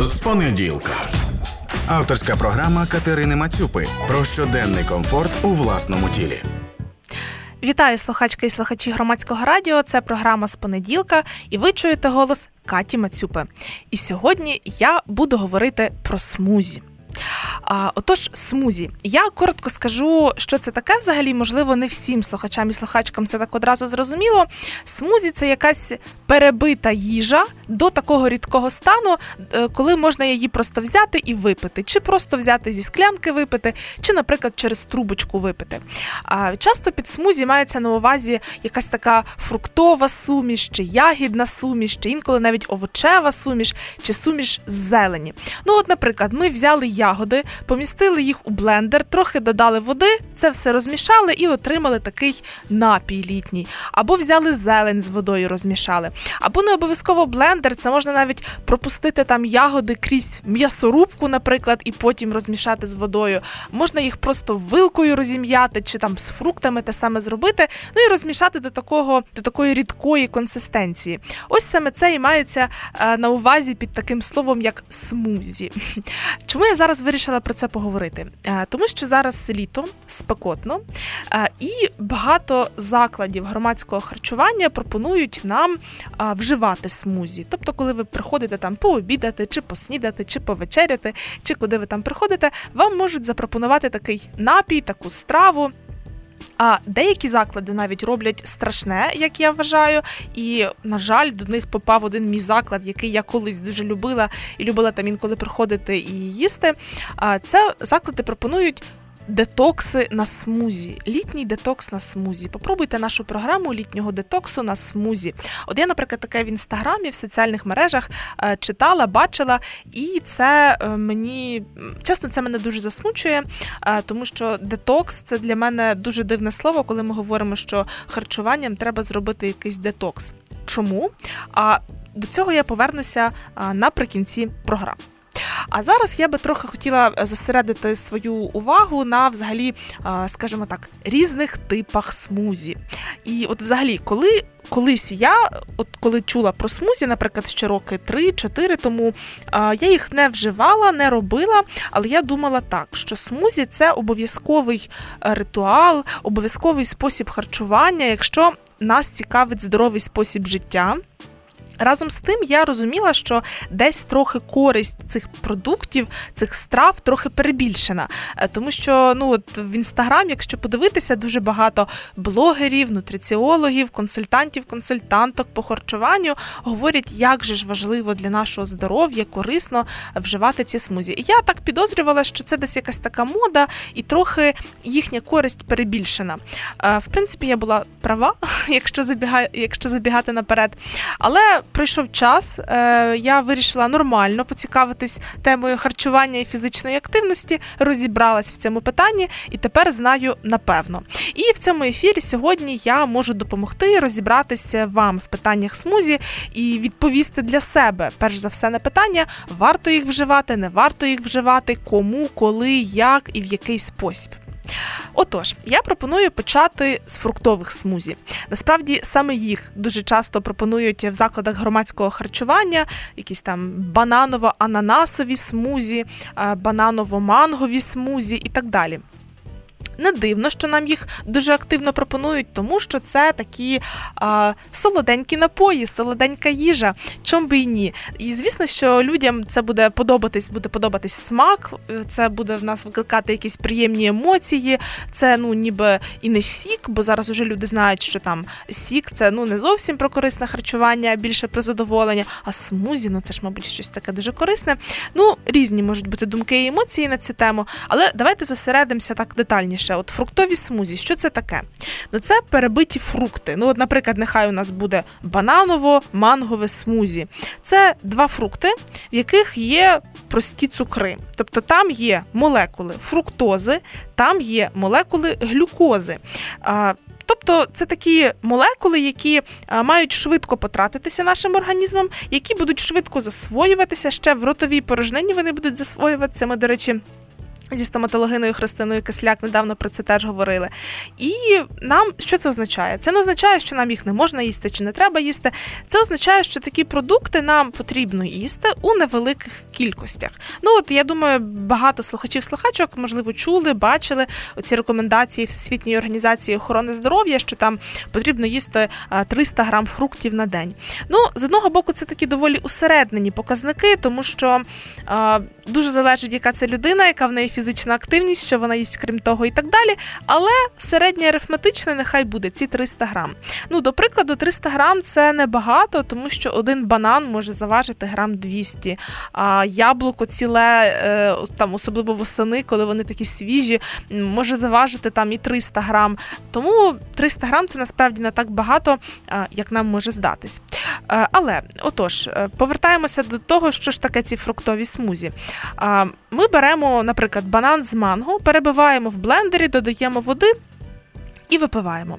з понеділка. Авторська програма Катерини Мацюпи про щоденний комфорт у власному тілі. Вітаю слухачки і слухачі громадського радіо. Це програма з понеділка, і ви чуєте голос Каті Мацюпи. І сьогодні я буду говорити про смузі. А, Отож, смузі. Я коротко скажу, що це таке взагалі, можливо, не всім слухачам і слухачкам це так одразу зрозуміло. Смузі це якась перебита їжа до такого рідкого стану, е, коли можна її просто взяти і випити, чи просто взяти зі склянки випити, чи, наприклад, через трубочку випити. А часто під смузі мається на увазі якась така фруктова суміш, чи ягідна суміш, чи інколи навіть овочева суміш, чи суміш з зелені. Ну, от, наприклад, ми взяли ягоди, помістили їх у блендер, трохи додали води, це все розмішали і отримали такий напій літній. Або взяли зелень з водою, розмішали. Або не обов'язково блендер, це можна навіть пропустити там ягоди крізь м'ясорубку, наприклад, і потім розмішати з водою. Можна їх просто вилкою розім'яти, чи там з фруктами те саме зробити, ну і розмішати до такого, до такої рідкої консистенції. Ось саме це і мається е, на увазі під таким словом, як смузі. Чому я зараз вирішила про це поговорити? Е, тому що зараз літо спекотно, е, і багато закладів громадського харчування пропонують нам вживати смузі. Тобто, коли ви приходите там пообідати, чи поснідати, чи повечеряти, чи куди ви там приходите, вам можуть запропонувати такий напій, таку страву. А деякі заклади навіть роблять страшне, як я вважаю. І, на жаль, до них попав один мій заклад, який я колись дуже любила і любила там інколи приходити і їсти. А це заклади пропонують детокси на смузі. Літній детокс на смузі. Попробуйте нашу програму літнього детоксу на смузі. От я, наприклад, таке в інстаграмі, в соціальних мережах е, читала, бачила, і це е, мені чесно, це мене дуже засмучує, е, тому що детокс це для мене дуже дивне слово, коли ми говоримо, що харчуванням треба зробити якийсь детокс. Чому? А до цього я повернуся наприкінці програми. А зараз я би трохи хотіла зосередити свою увагу на взагалі, скажімо так, різних типах смузі. І от, взагалі, коли. Колись я, от коли чула про смузі, наприклад, ще роки 3-4 тому, я їх не вживала, не робила, але я думала так, що смузі це обов'язковий е, ритуал, обов'язковий спосіб харчування, якщо нас цікавить здоровий спосіб життя. Разом з тим я розуміла, що десь трохи користь цих продуктів, цих страв трохи перебільшена. Е, тому що ну от в інстаграм, якщо подивитися, дуже багато блогерів, нутриціологів, консультантів, консультанток по харчуванню говорять, як же ж важливо для нашого здоров'я, корисно вживати ці смузі. І я так підозрювала, що це десь якась така мода, і трохи їхня користь перебільшена. Е, в принципі, я була права, якщо забігати, якщо забігати наперед. Але пройшов час, е, я вирішила нормально поцікавитись темою харчування і фізичної активності, розібралась в цьому питанні і тепер знаю напевно. І в цьому ефірі сьогодні я можу допомогти розібратися вам в питаннях смузі і відповісти для себе, перш за все, на питання: варто їх вживати, не варто їх вживати, кому, коли, як і в який спосіб. Отож, я пропоную почати з фруктових смузі. Насправді саме їх дуже часто пропонують в закладах громадського харчування, якісь там бананово-ананасові смузі, бананово-мангові смузі і так далі. Не дивно, що нам їх дуже активно пропонують, тому що це такі а, солоденькі напої, солоденька їжа, чом би і ні. І звісно, що людям це буде подобатись, буде подобатись смак, це буде в нас викликати якісь приємні емоції. Це ну ніби і не сік, бо зараз уже люди знають, що там сік це ну не зовсім про корисне харчування, а більше про задоволення. А смузі, ну це ж, мабуть, щось таке дуже корисне. Ну, різні можуть бути думки і емоції на цю тему, але давайте зосередимося так детальніше ще от фруктові смузі. Що це таке? Ну це перебиті фрукти. Ну, от, наприклад, нехай у нас буде бананово-мангове смузі. Це два фрукти, в яких є прості цукри. Тобто там є молекули фруктози, там є молекули глюкози. Тобто це такі молекули, які мають швидко потратитися нашим організмом, які будуть швидко засвоюватися ще в ротовій порожнині. Вони будуть засвоюватися. Ми, до речі. Зі стоматологиною Христиною Кисляк недавно про це теж говорили. І нам що це означає? Це не означає, що нам їх не можна їсти чи не треба їсти. Це означає, що такі продукти нам потрібно їсти у невеликих кількостях. Ну от я думаю, багато слухачів-слухачок, можливо, чули, бачили оці рекомендації Всесвітньої організації охорони здоров'я, що там потрібно їсти 300 грам фруктів на день. Ну, з одного боку, це такі доволі усереднені показники, тому що а, дуже залежить, яка це людина, яка в неї фізична активність, що вона їсть, крім того, і так далі. Але середнє арифметичне нехай буде ці 300 грам. Ну, до прикладу, 300 грам це небагато, тому що один банан може заважити грам 200, а яблуко ціле, е, там, особливо восени, коли вони такі свіжі, може заважити там і 300 грам. Тому 300 грам це насправді не так багато, як нам може здатись. Е, але отож, е, повертаємося до того, що ж таке ці фруктові смузі. Ми беремо, наприклад, банан з манго, перебиваємо в блендері, додаємо води. І випиваємо.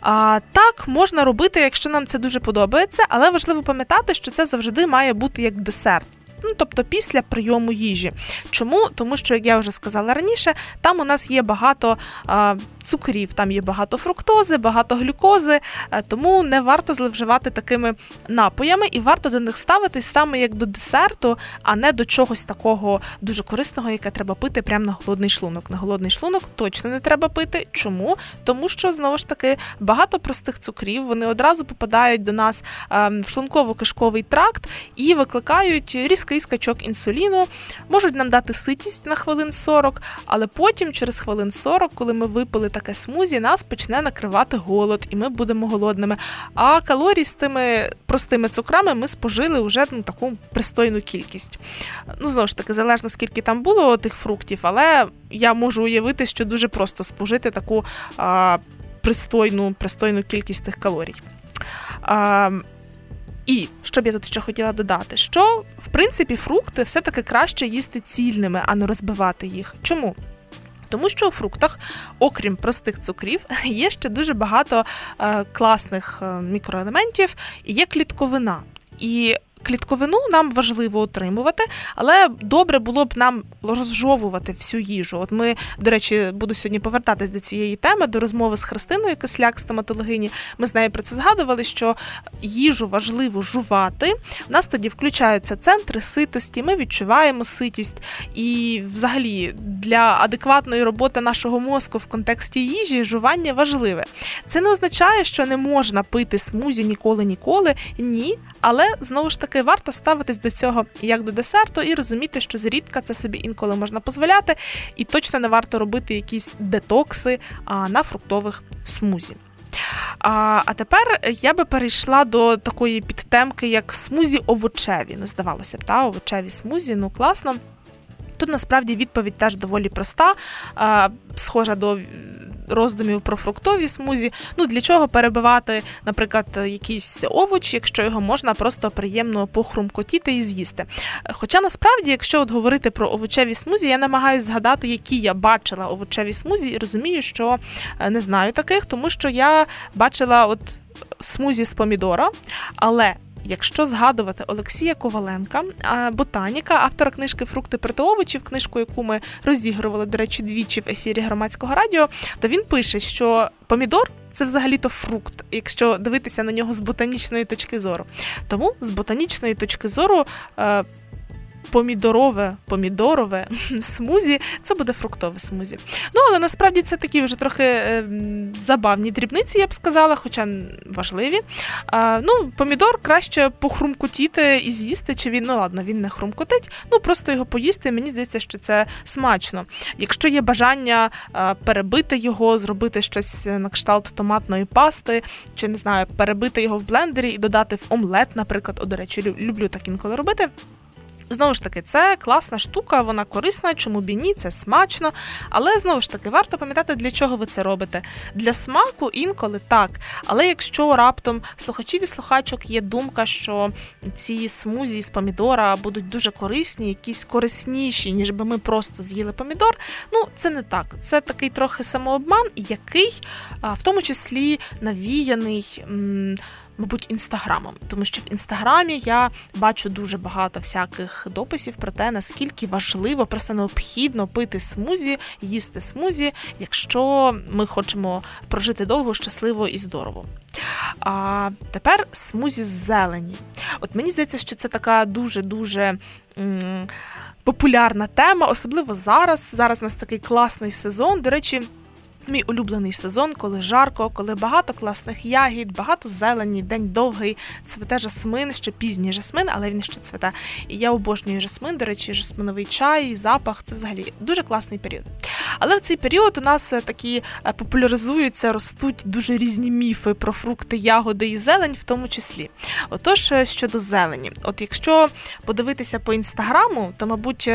А, Так можна робити, якщо нам це дуже подобається, але важливо пам'ятати, що це завжди має бути як десерт ну тобто після прийому їжі. Чому? Тому що, як я вже сказала раніше, там у нас є багато а, цукрів, там є багато фруктози, багато глюкози, а, тому не варто зловживати такими напоями, і варто до них ставитись саме як до десерту, а не до чогось такого дуже корисного, яке треба пити прямо на голодний шлунок. На голодний шлунок точно не треба пити. Чому? Тому що знову ж таки багато простих цукрів вони одразу попадають до нас а, в шлунково-кишковий тракт і викликають різкі різкий скачок інсуліну, можуть нам дати ситість на хвилин 40, але потім, через хвилин 40, коли ми випили таке смузі, нас почне накривати голод, і ми будемо голодними. А калорій з тими простими цукрами ми спожили вже ну, таку пристойну кількість. Ну, знову ж таки, залежно скільки там було тих фруктів, але я можу уявити, що дуже просто спожити таку а, пристойну, пристойну кількість тих калорій. А, і що б я тут ще хотіла додати, що в принципі фрукти все-таки краще їсти цільними, а не розбивати їх. Чому? Тому що у фруктах, окрім простих цукрів, є ще дуже багато е, класних е, мікроелементів і є клітковина. І клітковину нам важливо отримувати, але добре було б нам розжовувати всю їжу. От ми, до речі, буду сьогодні повертатись до цієї теми, до розмови з Христиною Кисляк, стоматологині. Ми з нею про це згадували, що їжу важливо жувати. У нас тоді включаються центри ситості, ми відчуваємо ситість. І, взагалі, для адекватної роботи нашого мозку в контексті їжі жування важливе. Це не означає, що не можна пити смузі ніколи-ніколи. Ні, але знову ж таки таки варто ставитись до цього як до десерту і розуміти, що зрідка це собі інколи можна дозволяти, і точно не варто робити якісь детокси на фруктових смузі. А а тепер я би перейшла до такої підтемки, як смузі овочеві. Ну, здавалося б, та овочеві смузі, ну класно. Тут насправді відповідь теж доволі проста, схожа до роздумів про фруктові смузі. Ну для чого перебивати, наприклад, якийсь овоч, якщо його можна просто приємно похрумкотіти і з'їсти. Хоча насправді, якщо от говорити про овочеві смузі, я намагаюся згадати, які я бачила овочеві смузі, і розумію, що е, не знаю таких, тому що я бачила от смузі з помідора, але Якщо згадувати Олексія Коваленка, ботаніка, автора книжки Фрукти проти овочів, книжку, яку ми розігрували, до речі, двічі в ефірі громадського радіо, то він пише, що помідор. Це взагалі-то фрукт, якщо дивитися на нього з ботанічної точки зору. Тому з ботанічної точки зору е, помідорове, помідорове смузі, це буде фруктове смузі. Ну, але насправді це такі вже трохи е, забавні дрібниці, я б сказала, хоча важливі. Ну, Помідор краще похрумкотіти і з'їсти, чи він, ну ладно, він не хрумкотить, ну просто його поїсти, мені здається, що це смачно. Якщо є бажання перебити його, зробити щось на кшталт томатної пасти, чи не знаю, перебити його в блендері і додати в омлет, наприклад, О, до речі, люблю так інколи робити. Знову ж таки, це класна штука, вона корисна, чому б і ні, це смачно. Але знову ж таки, варто пам'ятати, для чого ви це робите. Для смаку інколи так. Але якщо раптом слухачів і слухачок є думка, що ці смузі з помідора будуть дуже корисні, якісь корисніші, ніж би ми просто з'їли помідор, ну це не так. Це такий трохи самообман, який в тому числі навіяний мабуть, інстаграмом, тому що в інстаграмі я бачу дуже багато всяких дописів про те, наскільки важливо, просто необхідно пити смузі, їсти смузі, якщо ми хочемо прожити довго, щасливо і здорово. А тепер смузі з зелені. От мені здається, що це така дуже дуже. Популярна тема, особливо зараз. Зараз у нас такий класний сезон. До речі, Мій улюблений сезон, коли жарко, коли багато класних ягід, багато зелені, день довгий, цвете жасмин, ще пізній жасмин, але він ще цвете. І я обожнюю жасмин, до речі, жасминовий чай, запах це взагалі дуже класний період. Але в цей період у нас е, такі е, популяризуються, ростуть дуже різні міфи про фрукти, ягоди і зелень, в тому числі. Отож, е, щодо зелені, от якщо подивитися по інстаграму, то, мабуть,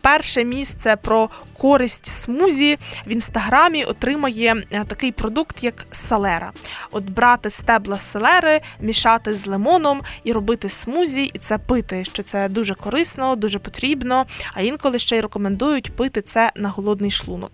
перше місце про користь смузі в інстаграмі отримає такий продукт, як салера. От брати стебла селери, мішати з лимоном і робити смузі, і це пити, що це дуже корисно, дуже потрібно. А інколи ще й рекомендують пити це на голодний шлунок.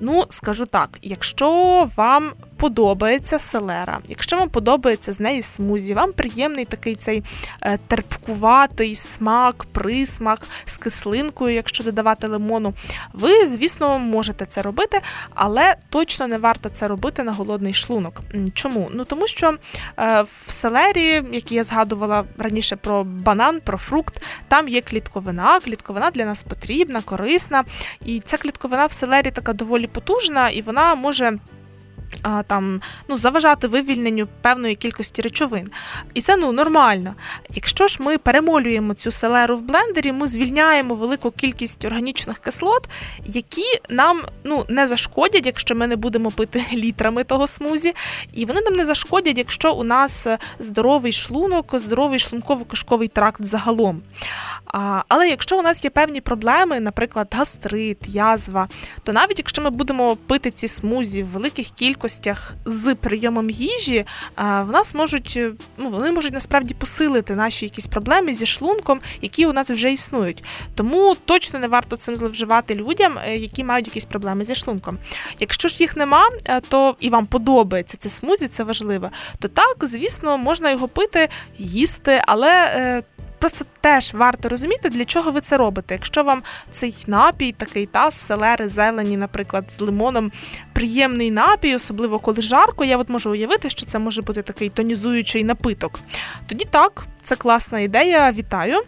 Ну, скажу так, якщо вам подобається селера, якщо вам подобається з неї смузі, вам приємний такий цей е, терпкуватий смак, присмак з кислинкою, якщо додавати лимону, ви, звісно, можете це робити, але точно не варто це робити на голодний шлунок. Чому? Ну тому що е, в селері, які я згадувала раніше про банан, про фрукт, там є клітковина. Клітковина для нас потрібна, корисна, і ця клітковина в селері така доволі потужна, і вона може там ну, заважати вивільненню певної кількості речовин. І це ну, нормально. Якщо ж ми перемолюємо цю селеру в блендері, ми звільняємо велику кількість органічних кислот, які нам ну, не зашкодять, якщо ми не будемо пити літрами того смузі, і вони нам не зашкодять, якщо у нас здоровий шлунок, здоровий шлунково-кишковий тракт загалом. А, Але якщо у нас є певні проблеми, наприклад, гастрит, язва, то навіть якщо ми будемо пити ці смузі в великих кількостях з прийомом їжі, в нас можуть ну, вони можуть насправді посилити наші якісь проблеми зі шлунком, які у нас вже існують. Тому точно не варто цим зловживати людям, е, які мають якісь проблеми зі шлунком. Якщо ж їх нема, е, то і вам подобається це смузі, це важливо, то так, звісно, можна його пити, їсти, але е, Просто теж варто розуміти, для чого ви це робите. Якщо вам цей напій, такий таз, селери, зелені, наприклад, з лимоном, приємний напій, особливо коли жарко, я от можу уявити, що це може бути такий тонізуючий напиток. Тоді так, це класна ідея. Вітаю.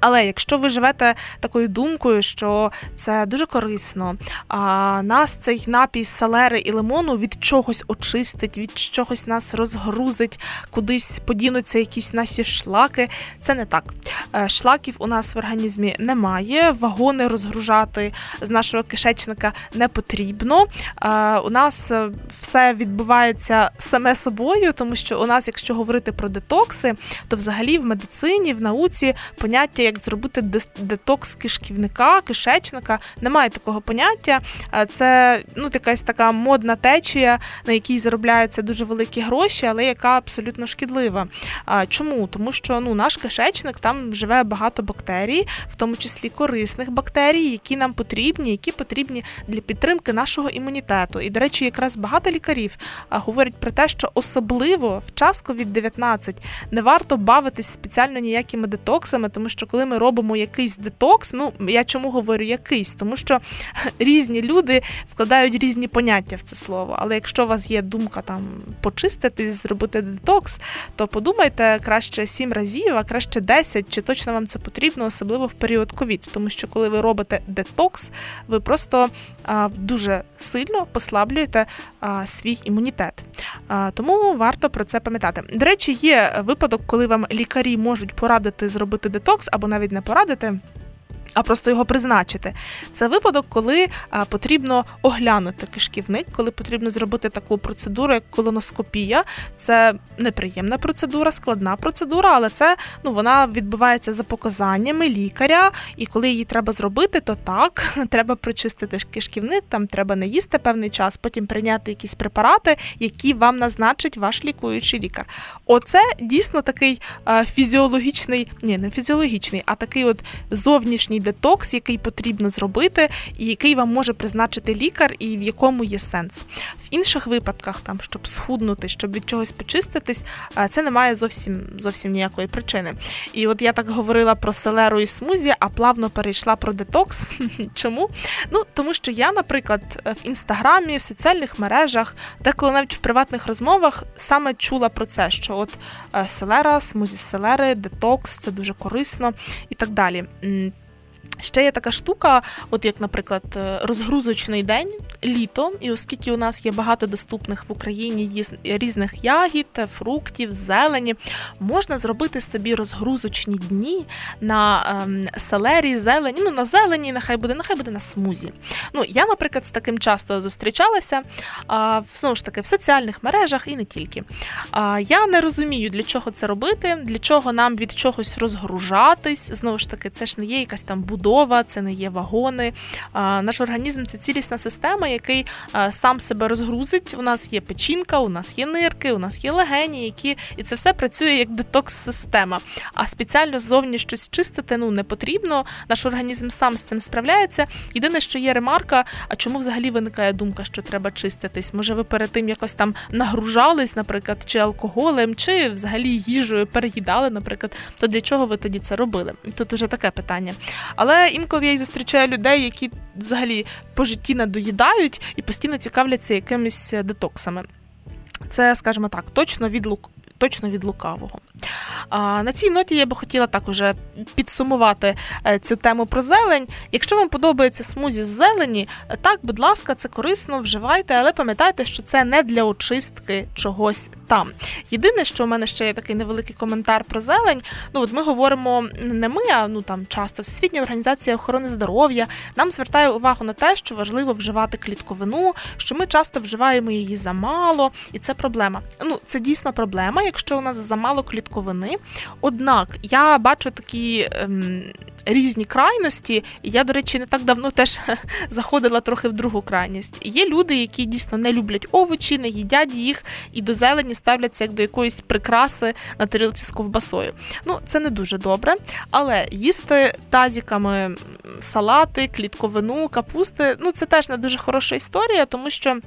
Але якщо ви живете такою думкою, що це дуже корисно, а нас цей напій салери і лимону від чогось очистить, від чогось нас розгрузить, кудись подінуться якісь наші шлаки, це не так. Е, шлаків у нас в організмі немає, вагони розгружати з нашого кишечника не потрібно. Е, у нас е, все відбувається саме собою, тому що у нас, якщо говорити про детокси, то взагалі в медицині, в науці поняття як зробити детокс кишківника, кишечника. Немає такого поняття. Це ну, якась така модна течія, на якій заробляються дуже великі гроші, але яка абсолютно шкідлива. Чому? Тому що ну, наш кишечник там живе багато бактерій, в тому числі корисних бактерій, які нам потрібні, які потрібні для підтримки нашого імунітету. І, до речі, якраз багато лікарів говорять про те, що особливо в час COVID-19 не варто бавитись спеціально ніякими детоксами, тому що коли ми робимо якийсь детокс, ну я чому говорю якийсь, тому що різні люди вкладають різні поняття в це слово. Але якщо у вас є думка там почистити, зробити детокс, то подумайте краще сім разів, а краще 10, чи точно вам це потрібно, особливо в період ковід. Тому що коли ви робите детокс, ви просто а, дуже сильно послаблюєте а, свій імунітет. А, тому варто про це пам'ятати. До речі, є випадок, коли вам лікарі можуть порадити зробити детокс або навіть не порадити а просто його призначити. Це випадок, коли потрібно оглянути кишківник, коли потрібно зробити таку процедуру, як колоноскопія. Це неприємна процедура, складна процедура, але це ну вона відбувається за показаннями лікаря. І коли її треба зробити, то так треба прочистити кишківник, там треба не їсти певний час, потім прийняти якісь препарати, які вам назначить ваш лікуючий лікар. Оце дійсно такий фізіологічний, ні, не фізіологічний, а такий от зовнішній розгрузочний детокс, який потрібно зробити, і який вам може призначити лікар, і в якому є сенс. В інших випадках, там щоб схуднути, щоб від чогось почиститись, це не має зовсім зовсім ніякої причини. І от я так говорила про селеру і смузі, а плавно перейшла про детокс. Чому? Ну тому що я, наприклад, в інстаграмі, в соціальних мережах, деколи навіть в приватних розмовах саме чула про це, що от е, селера, смузі селери, детокс це дуже корисно і так далі. Ще є така штука, от як, наприклад, е, розгрузочний день, літо, і оскільки у нас є багато доступних в Україні різних ягід, фруктів, зелені, можна зробити собі розгрузочні дні на ем, селері, зелені, ну на зелені, нехай буде, нехай буде на смузі. Ну, я, наприклад, з таким часто зустрічалася а, знову ж таки в соціальних мережах і не тільки. А, Я не розумію, для чого це робити, для чого нам від чогось розгружатись. Знову ж таки, це ж не є якась там будова, це не є вагони. Наш організм це цілісна система який сам себе розгрузить. У нас є печінка, у нас є нирки, у нас є легені, які і це все працює як детокс-система. А спеціально ззовні щось чистити ну не потрібно. Наш організм сам з цим справляється. Єдине, що є ремарка, а чому взагалі виникає думка, що треба чиститись? Може, ви перед тим якось там нагружались, наприклад, чи алкоголем, чи взагалі їжею переїдали, наприклад, то для чого ви тоді це робили? Тут уже таке питання. Але інколи я й зустрічаю людей, які взагалі по житті надоїдають і постійно цікавляться якимись детоксами. Це, скажімо так, точно від лук точно від лукавого. А на цій ноті я би хотіла так уже підсумувати е, цю тему про зелень. Якщо вам подобається смузі з зелені, е, так, будь ласка, це корисно, вживайте, але пам'ятайте, що це не для очистки чогось там. Єдине, що у мене ще є такий невеликий коментар про зелень. Ну от ми говоримо не ми, а ну там часто Всесвітня організація охорони здоров'я нам звертає увагу на те, що важливо вживати клітковину, що ми часто вживаємо її замало, і це проблема. Ну це дійсно проблема якщо у нас замало клітковини. Однак я бачу такі ем, різні крайності, я, до речі, не так давно теж заходила трохи в другу крайність. Є люди, які дійсно не люблять овочі, не їдять їх і до зелені ставляться як до якоїсь прикраси на тарілці з ковбасою. Ну, це не дуже добре, але їсти тазіками салати, клітковину, капусти ну це теж не дуже хороша історія, тому що.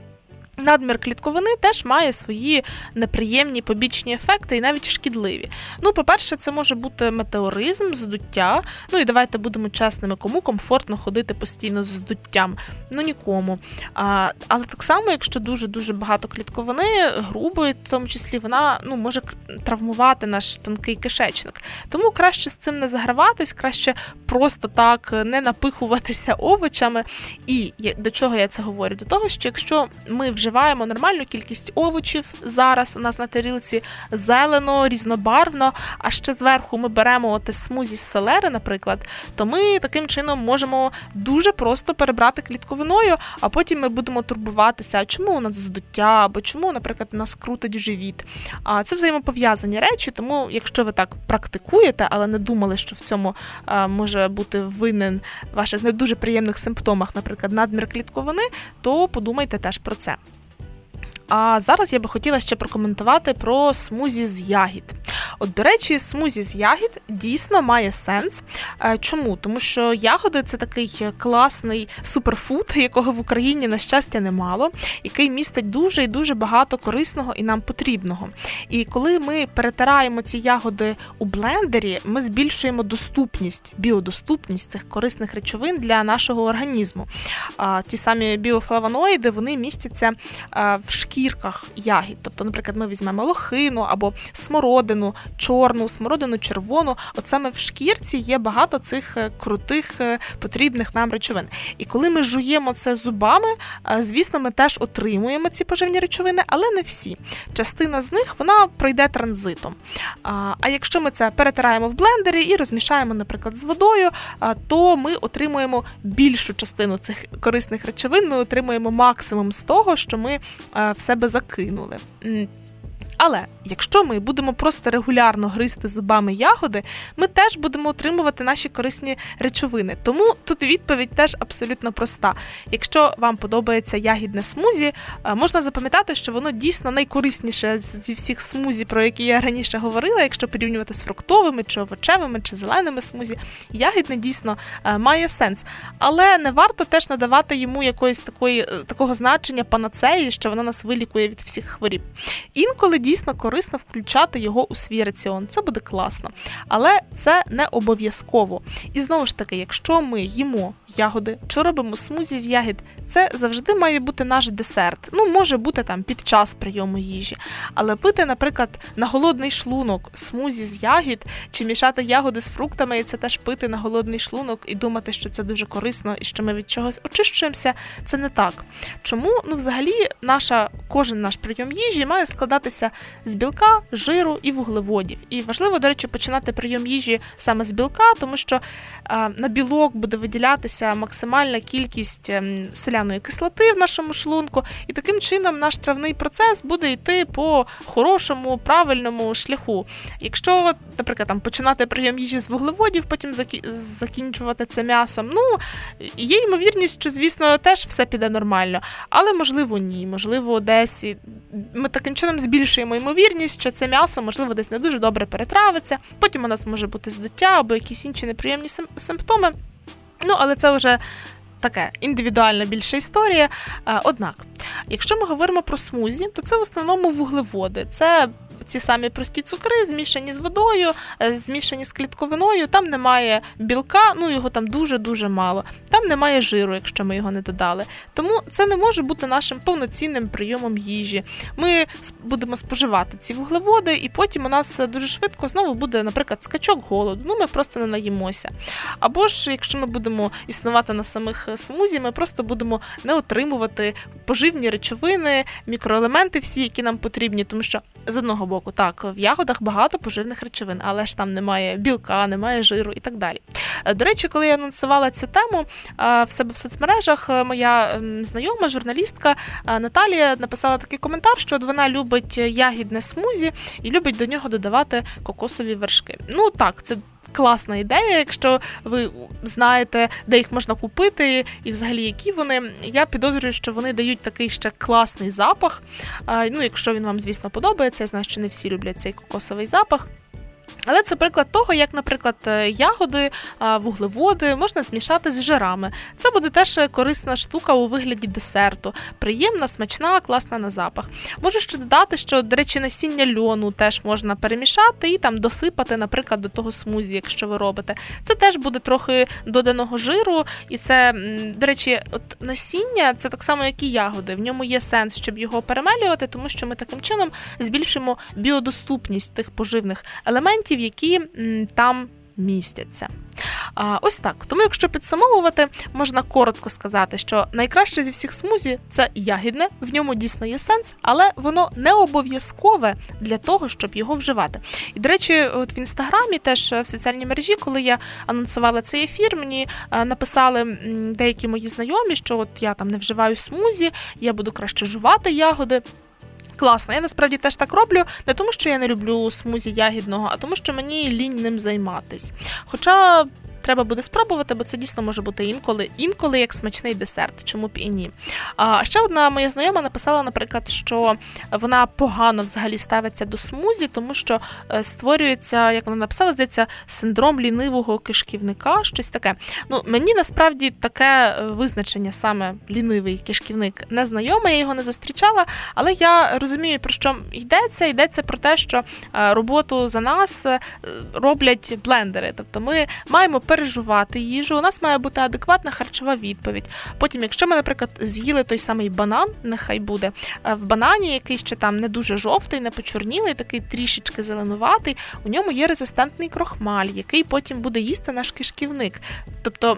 Надмір клітковини теж має свої неприємні побічні ефекти і навіть шкідливі. Ну, по-перше, це може бути метеоризм, здуття. Ну і давайте будемо чесними, кому комфортно ходити постійно з здуттям. Ну нікому. А, Але так само, якщо дуже-дуже багато клітковини, грубої, в тому числі, вона ну, може травмувати наш тонкий кишечник. Тому краще з цим не заграватись, краще просто так не напихуватися овочами. І до чого я це говорю? До того, що якщо ми вже вживаємо нормальну кількість овочів зараз. У нас на тарілці зелено, різнобарвно. А ще зверху ми беремо от смузі з селери, наприклад, то ми таким чином можемо дуже просто перебрати клітковиною, а потім ми будемо турбуватися, чому у нас здуття, або чому, наприклад, у нас крутить живіт. А це взаємопов'язані речі, тому якщо ви так практикуєте, але не думали, що в цьому може бути винен ваших не дуже приємних симптомах, наприклад, надмір клітковини, то подумайте теж про це. А зараз я би хотіла ще прокоментувати про смузі з ягід. От, до речі, смузі з ягід дійсно має сенс. Е, чому? Тому що ягоди це такий класний суперфуд, якого в Україні, на щастя, немало, який містить дуже і дуже багато корисного і нам потрібного. І коли ми перетираємо ці ягоди у блендері, ми збільшуємо доступність, біодоступність цих корисних речовин для нашого організму. Ті самі біофлавоноїди вони містяться в шкірках ягід. Тобто, наприклад, ми візьмемо лохину або смородину, чорну, смородину червону. От саме в шкірці є багато цих е, крутих е, потрібних нам речовин. І коли ми жуємо це зубами, е, звісно, ми теж отримуємо ці поживні речовини, але не всі. Частина з них вона пройде транзитом. А якщо ми це перетираємо в блендері і розмішаємо, наприклад, з водою, то ми отримуємо більшу частину цих корисних речовин. Ми отримуємо максимум з того, що ми в себе закинули. Але якщо ми будемо просто регулярно гризти зубами ягоди, ми теж будемо отримувати наші корисні речовини. Тому тут відповідь теж абсолютно проста. Якщо вам подобається ягідне смузі, е, можна запам'ятати, що воно дійсно найкорисніше зі всіх смузі, про які я раніше говорила, якщо порівнювати з фруктовими чи овочевими чи зеленими смузі, ягідне дійсно е, має сенс. Але не варто теж надавати йому якоїсь такої е, такого значення панацеї, що воно нас вилікує від всіх хворіб. Інколи дійсно корисно включати його у свій раціон. Це буде класно. Але це не обов'язково. І знову ж таки, якщо ми їмо ягоди чи робимо смузі з ягід, це завжди має бути наш десерт. Ну, може бути там під час прийому їжі. Але пити, наприклад, на голодний шлунок смузі з ягід чи мішати ягоди з фруктами, і це теж пити на голодний шлунок і думати, що це дуже корисно і що ми від чогось очищуємося, це не так. Чому? Ну, взагалі, наша кожен наш прийом їжі має складатися з білка, жиру і вуглеводів. І важливо, до речі, починати прийом їжі саме з білка, тому що а, на білок буде виділятися максимальна кількість ем, соляної кислоти в нашому шлунку, і таким чином наш травний процес буде йти по хорошому, правильному шляху. Якщо, наприклад, там починати прийом їжі з вуглеводів, потім закінчувати це м'ясом, ну є ймовірність, що, звісно, теж все піде нормально, але можливо ні. Можливо, десь ми таким чином збільшуємо ймовірність, що це м'ясо, можливо, десь не дуже добре перетравиться. Потім у нас може бути здуття або якісь інші неприємні симптоми. Ну, але це вже таке індивідуальна більша історія. Однак, якщо ми говоримо про смузі, то це в основному вуглеводи. Це ці самі прості цукри, змішані з водою, е, змішані з клітковиною. Там немає білка, ну його там дуже-дуже мало. Там немає жиру, якщо ми його не додали. Тому це не може бути нашим повноцінним прийомом їжі. Ми будемо споживати ці вуглеводи, і потім у нас дуже швидко знову буде, наприклад, скачок голоду. Ну ми просто не наїмося. Або ж, якщо ми будемо існувати на самих смузі, ми просто будемо не отримувати поживні речовини, мікроелементи, всі, які нам потрібні, тому що з одного боку, так, в ягодах багато поживних речовин, але ж там немає білка, немає жиру і так далі. Е, до речі, коли я анонсувала цю тему е, в себе в соцмережах, е, моя знайома журналістка Наталія написала такий коментар, що от вона любить ягідне смузі і любить до нього додавати кокосові вершки. Ну так, це класна ідея, якщо ви знаєте, де їх можна купити, і взагалі які вони. Я підозрюю, що вони дають такий ще класний запах. Ну, якщо він вам, звісно, подобається, я знаю, що не всі люблять цей кокосовий запах. Але це приклад того, як, наприклад, е, ягоди, вуглеводи можна змішати з жирами. Це буде теж корисна штука у вигляді десерту. Приємна, смачна, класна на запах. Можу ще додати, що, до речі, насіння льону теж можна перемішати і там досипати, наприклад, до того смузі, якщо ви робите. Це теж буде трохи доданого жиру, і це, до речі, от насіння це так само, як і ягоди. В ньому є сенс, щоб його перемелювати, тому що ми таким чином збільшимо біодоступність тих поживних елементів продуктів, які там містяться. Ось так. Тому, якщо підсумовувати, можна коротко сказати, що найкраще зі всіх смузі це ягідне, в ньому дійсно є сенс, але воно не обов'язкове для того, щоб його вживати. І, до речі, от в інстаграмі, теж в соціальній мережі, коли я анонсувала цей ефір, мені написали деякі мої знайомі, що от я там не вживаю смузі, я буду краще жувати ягоди класно. Я насправді теж так роблю, не тому, що я не люблю смузі ягідного, а тому, що мені лінь ним займатись. Хоча треба буде спробувати, бо це дійсно може бути інколи, інколи як смачний десерт, чому б і ні. А ще одна моя знайома написала, наприклад, що вона погано взагалі ставиться до смузі, тому що е, створюється, як вона написала, здається, синдром лінивого кишківника, щось таке. Ну, мені насправді таке е, визначення саме лінивий кишківник не знайоме, я його не зустрічала, але я розумію, про що йдеться. Йдеться про те, що е, роботу за нас роблять блендери. Тобто ми маємо пережувати їжу, у нас має бути адекватна харчова відповідь. Потім, якщо ми, наприклад, з'їли той самий банан, нехай буде е, в банані, який ще там не дуже жовтий, не почорнілий, такий трішечки зеленуватий, у ньому є резистентний крохмаль, який потім буде їсти наш кишківник. Тобто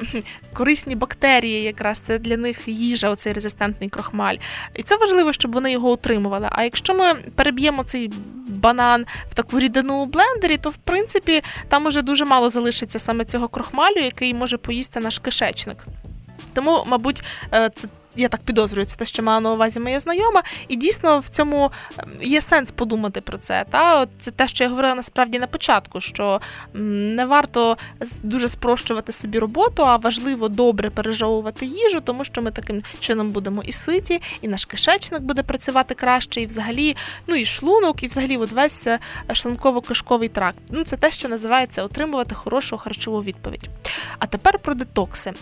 корисні бактерії, якраз це для них їжа, оцей резистентний крохмаль. І це важливо, щоб вони його отримували. А якщо ми переб'ємо цей банан в таку рідину у блендері, то в принципі там уже дуже мало залишиться саме цього крохмалю, який може поїсти наш кишечник. Тому, мабуть, е, це я так підозрюю, це те, що мала на увазі моя знайома, і дійсно в цьому ем, є сенс подумати про це. Та От це те, що я говорила насправді на початку, що не варто дуже спрощувати собі роботу, а важливо добре пережовувати їжу, тому що ми таким чином будемо і ситі, і наш кишечник буде працювати краще, і взагалі, ну і шлунок, і взагалі от весь е, шлунково-кишковий тракт. Ну це те, що називається отримувати хорошу харчову відповідь. А тепер про детокси.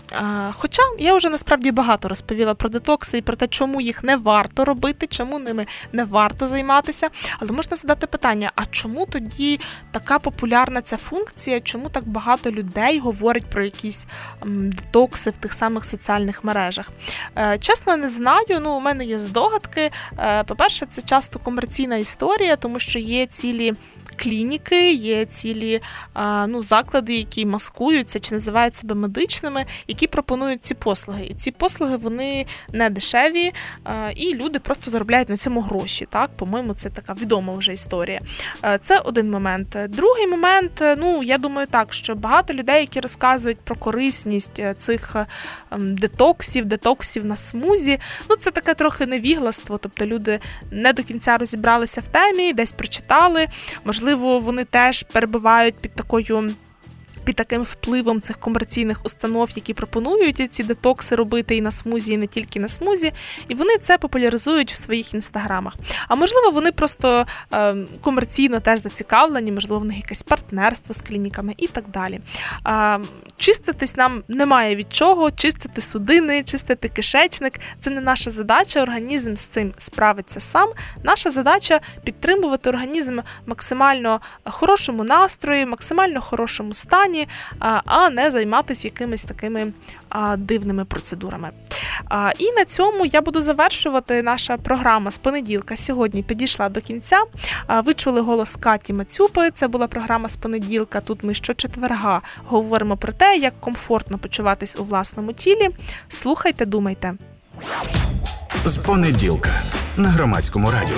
Хоча я вже насправді багато розповіла про детокси і про те, чому їх не варто робити, чому ними не варто займатися. Але можна задати питання: а чому тоді така популярна ця функція? Чому так багато людей говорить про якісь детокси в тих самих соціальних мережах? Е, чесно, не знаю. Ну, у мене є здогадки. Е, по-перше, це часто комерційна історія, тому що є цілі клініки, є цілі ну, заклади, які маскуються чи називають себе медичними, які пропонують ці послуги. І ці послуги вони не дешеві, і люди просто заробляють на цьому гроші. Так, по-моєму, це така відома вже історія. Це один момент. Другий момент, ну я думаю, так що багато людей, які розказують про корисність е, цих ем, детоксів, детоксів на смузі, ну це таке трохи невігластво. Тобто люди не до кінця розібралися в темі, десь прочитали, можливо можливо, вони теж перебувають під такою під таким впливом цих комерційних установ, які пропонують ці детокси робити і на смузі, і не тільки на смузі, і вони це популяризують в своїх інстаграмах. А можливо, вони просто е, комерційно теж зацікавлені, можливо, в них якесь партнерство з клініками і так далі. Чиститись нам немає від чого, чистити судини, чистити кишечник це не наша задача. Організм з цим справиться сам. Наша задача підтримувати організм максимально хорошому настрої, максимально хорошому стані стані, а не займатися якимись такими дивними процедурами. І на цьому я буду завершувати. Наша програма з понеділка сьогодні підійшла до кінця. Ви чули голос Каті Мацюпи. Це була програма з понеділка. Тут ми щочетверга говоримо про те, як комфортно почуватись у власному тілі. Слухайте, думайте. З понеділка на громадському радіо.